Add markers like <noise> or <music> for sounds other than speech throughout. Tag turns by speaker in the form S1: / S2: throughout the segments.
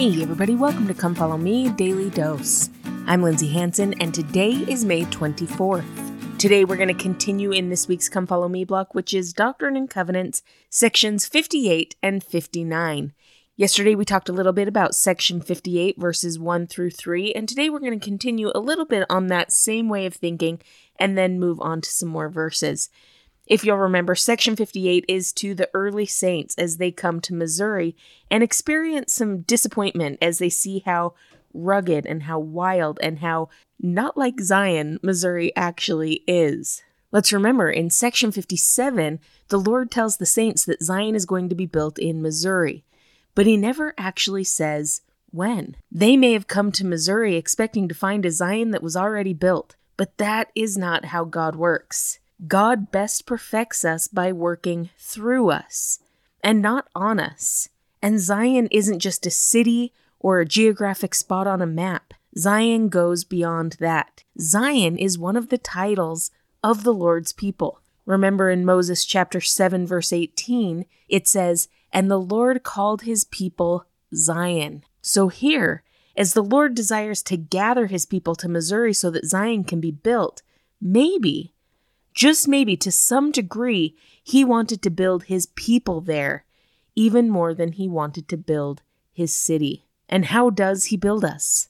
S1: Hey, everybody, welcome to Come Follow Me Daily Dose. I'm Lindsay Hanson, and today is May 24th. Today, we're going to continue in this week's Come Follow Me block, which is Doctrine and Covenants, sections 58 and 59. Yesterday, we talked a little bit about section 58, verses 1 through 3, and today we're going to continue a little bit on that same way of thinking and then move on to some more verses. If you'll remember, Section 58 is to the early saints as they come to Missouri and experience some disappointment as they see how rugged and how wild and how not like Zion Missouri actually is. Let's remember, in Section 57, the Lord tells the saints that Zion is going to be built in Missouri, but He never actually says when. They may have come to Missouri expecting to find a Zion that was already built, but that is not how God works. God best perfects us by working through us and not on us. And Zion isn't just a city or a geographic spot on a map. Zion goes beyond that. Zion is one of the titles of the Lord's people. Remember in Moses chapter 7 verse 18, it says, "And the Lord called his people Zion." So here, as the Lord desires to gather his people to Missouri so that Zion can be built, maybe just maybe to some degree, he wanted to build his people there, even more than he wanted to build his city. And how does he build us?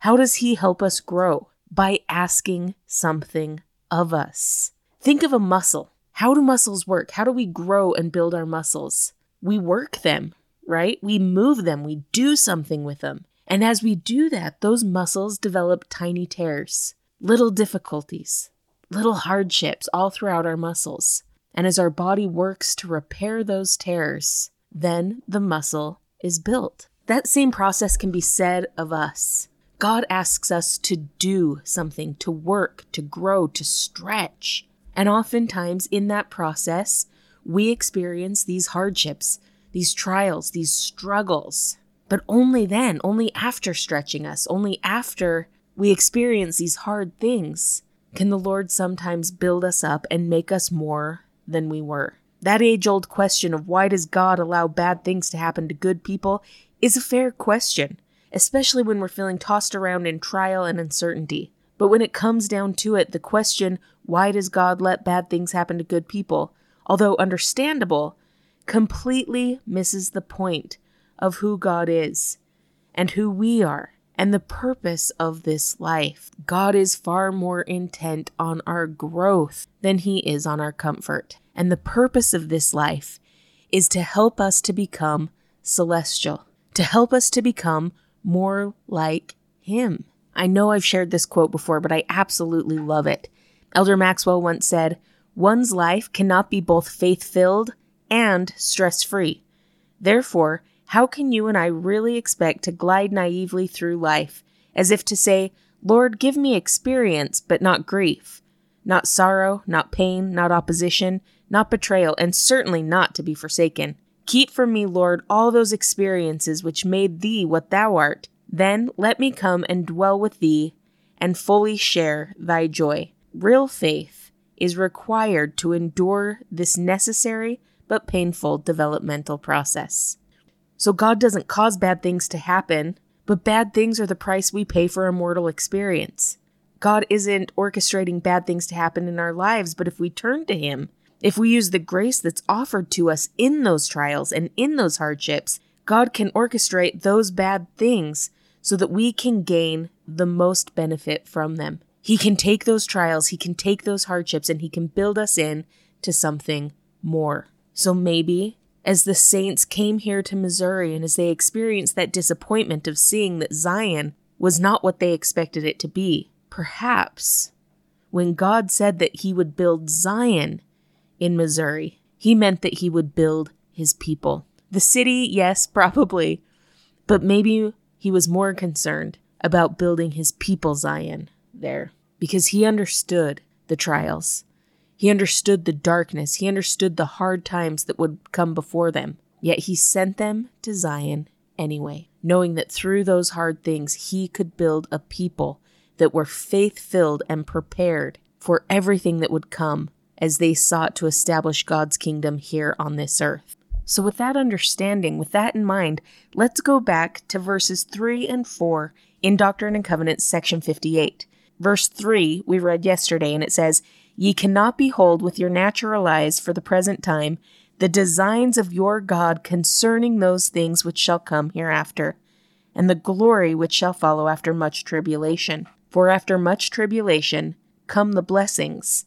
S1: How does he help us grow? By asking something of us. Think of a muscle. How do muscles work? How do we grow and build our muscles? We work them, right? We move them, we do something with them. And as we do that, those muscles develop tiny tears, little difficulties, little hardships all throughout our muscles. And as our body works to repair those tears, then the muscle is built. That same process can be said of us. God asks us to do something, to work, to grow, to stretch. And oftentimes in that process, we experience these hardships, these trials, these struggles. But only then, only after stretching us, only after we experience these hard things, can the Lord sometimes build us up and make us more than we were? That age old question of why does God allow bad things to happen to good people is a fair question, especially when we're feeling tossed around in trial and uncertainty. But when it comes down to it, the question, why does God let bad things happen to good people, although understandable, completely misses the point of who God is and who we are and the purpose of this life. God is far more intent on our growth than he is on our comfort. And the purpose of this life is to help us to become celestial, to help us to become more like him. I know I've shared this quote before, but I absolutely love it. Elder Maxwell once said, One's life cannot be both faith filled and stress free. Therefore, how can you and I really expect to glide naively through life, as if to say, Lord, give me experience, but not grief, not sorrow, not pain, not opposition, not betrayal, and certainly not to be forsaken? Keep from me, Lord, all those experiences which made thee what thou art. Then let me come and dwell with thee and fully share thy joy. Real faith is required to endure this necessary but painful developmental process. So God doesn't cause bad things to happen, but bad things are the price we pay for a mortal experience. God isn't orchestrating bad things to happen in our lives, but if we turn to Him, if we use the grace that's offered to us in those trials and in those hardships, God can orchestrate those bad things so that we can gain the most benefit from them. He can take those trials, He can take those hardships, and He can build us in to something more. So maybe as the saints came here to Missouri and as they experienced that disappointment of seeing that Zion was not what they expected it to be. Perhaps when God said that he would build Zion in Missouri, he meant that he would build his people. The city, yes, <laughs> probably, but maybe he was more concerned about building his people Zion there because he understood the trials he understood the darkness, he understood the hard times that would come before them. Yet he sent them to Zion anyway, knowing that through those hard things he could build a people that were faith filled and prepared for everything that would come as they sought to establish God's kingdom here on this earth. So, with that understanding, with that in mind, let's go back to verses 3 and 4 in Doctrine and Covenants, section 58. Verse 3 we read yesterday, and it says, Ye cannot behold with your natural eyes for the present time the designs of your God concerning those things which shall come hereafter, and the glory which shall follow after much tribulation. For after much tribulation come the blessings.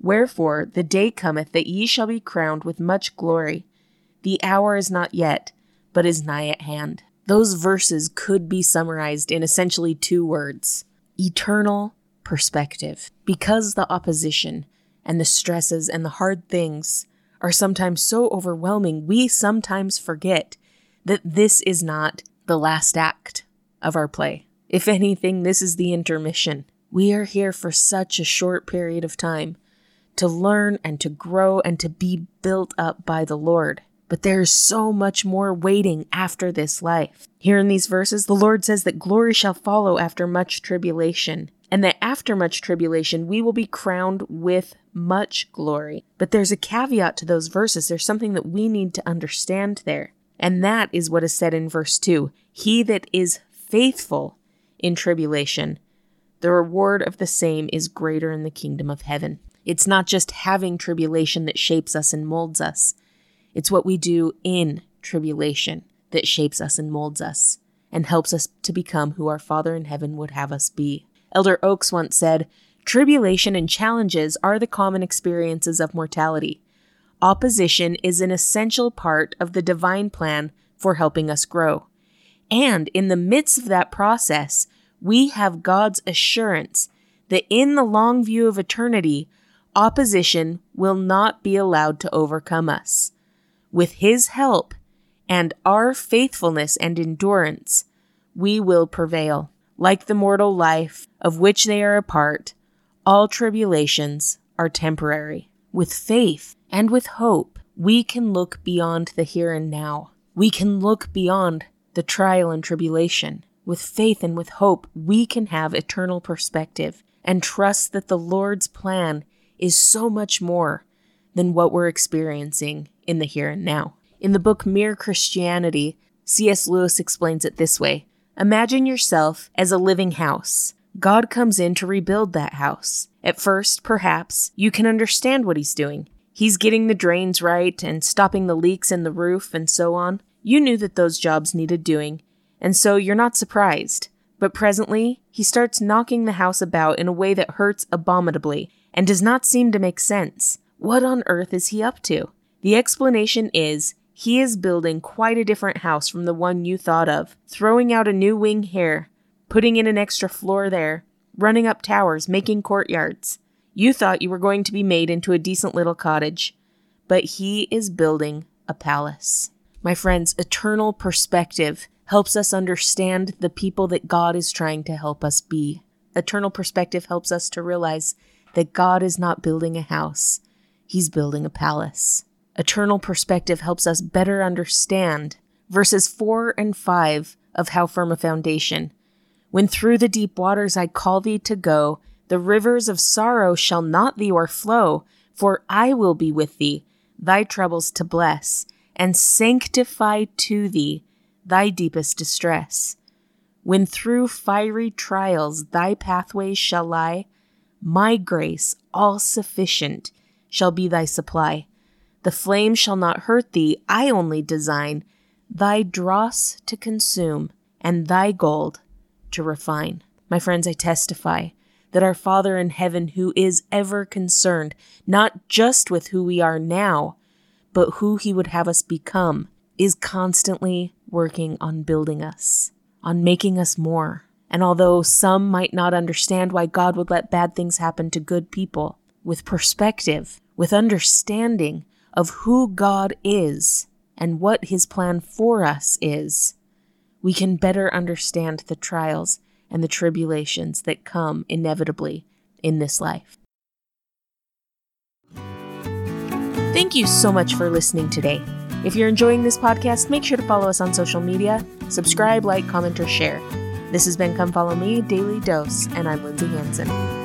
S1: Wherefore the day cometh that ye shall be crowned with much glory. The hour is not yet, but is nigh at hand. Those verses could be summarized in essentially two words eternal perspective. Because the opposition and the stresses and the hard things are sometimes so overwhelming, we sometimes forget that this is not the last act of our play. If anything, this is the intermission. We are here for such a short period of time to learn and to grow and to be built up by the Lord. But there is so much more waiting after this life. Here in these verses, the Lord says that glory shall follow after much tribulation, and that after much tribulation, we will be crowned with much glory. But there's a caveat to those verses. There's something that we need to understand there. And that is what is said in verse 2 He that is faithful in tribulation, the reward of the same is greater in the kingdom of heaven. It's not just having tribulation that shapes us and molds us, it's what we do in tribulation that shapes us and molds us and helps us to become who our Father in heaven would have us be. Elder Oaks once said, Tribulation and challenges are the common experiences of mortality. Opposition is an essential part of the divine plan for helping us grow. And in the midst of that process, we have God's assurance that in the long view of eternity, opposition will not be allowed to overcome us. With His help and our faithfulness and endurance, we will prevail. Like the mortal life of which they are a part, all tribulations are temporary. With faith and with hope, we can look beyond the here and now. We can look beyond the trial and tribulation. With faith and with hope, we can have eternal perspective and trust that the Lord's plan is so much more than what we're experiencing in the here and now. In the book Mere Christianity, C.S. Lewis explains it this way Imagine yourself as a living house. God comes in to rebuild that house. At first, perhaps, you can understand what he's doing. He's getting the drains right and stopping the leaks in the roof and so on. You knew that those jobs needed doing, and so you're not surprised. But presently, he starts knocking the house about in a way that hurts abominably and does not seem to make sense. What on earth is he up to? The explanation is he is building quite a different house from the one you thought of, throwing out a new wing here, putting in an extra floor there, running up towers, making courtyards. You thought you were going to be made into a decent little cottage, but he is building a palace. My friends, eternal perspective helps us understand the people that God is trying to help us be. Eternal perspective helps us to realize that God is not building a house, He's building a palace. Eternal perspective helps us better understand verses 4 and 5 of How Firm a Foundation. When through the deep waters I call thee to go, the rivers of sorrow shall not thee o'erflow, for I will be with thee, thy troubles to bless, and sanctify to thee thy deepest distress. When through fiery trials thy pathways shall lie, my grace, all sufficient, shall be thy supply. The flame shall not hurt thee, I only design thy dross to consume, and thy gold to refine. My friends, I testify that our Father in heaven, who is ever concerned not just with who we are now, but who he would have us become, is constantly working on building us, on making us more, and although some might not understand why God would let bad things happen to good people, with perspective, with understanding of who God is and what his plan for us is, we can better understand the trials and the tribulations that come inevitably in this life. Thank you so much for listening today. If you're enjoying this podcast, make sure to follow us on social media, subscribe, like, comment, or share. This has been Come Follow Me Daily Dose, and I'm Lindsay Hanson.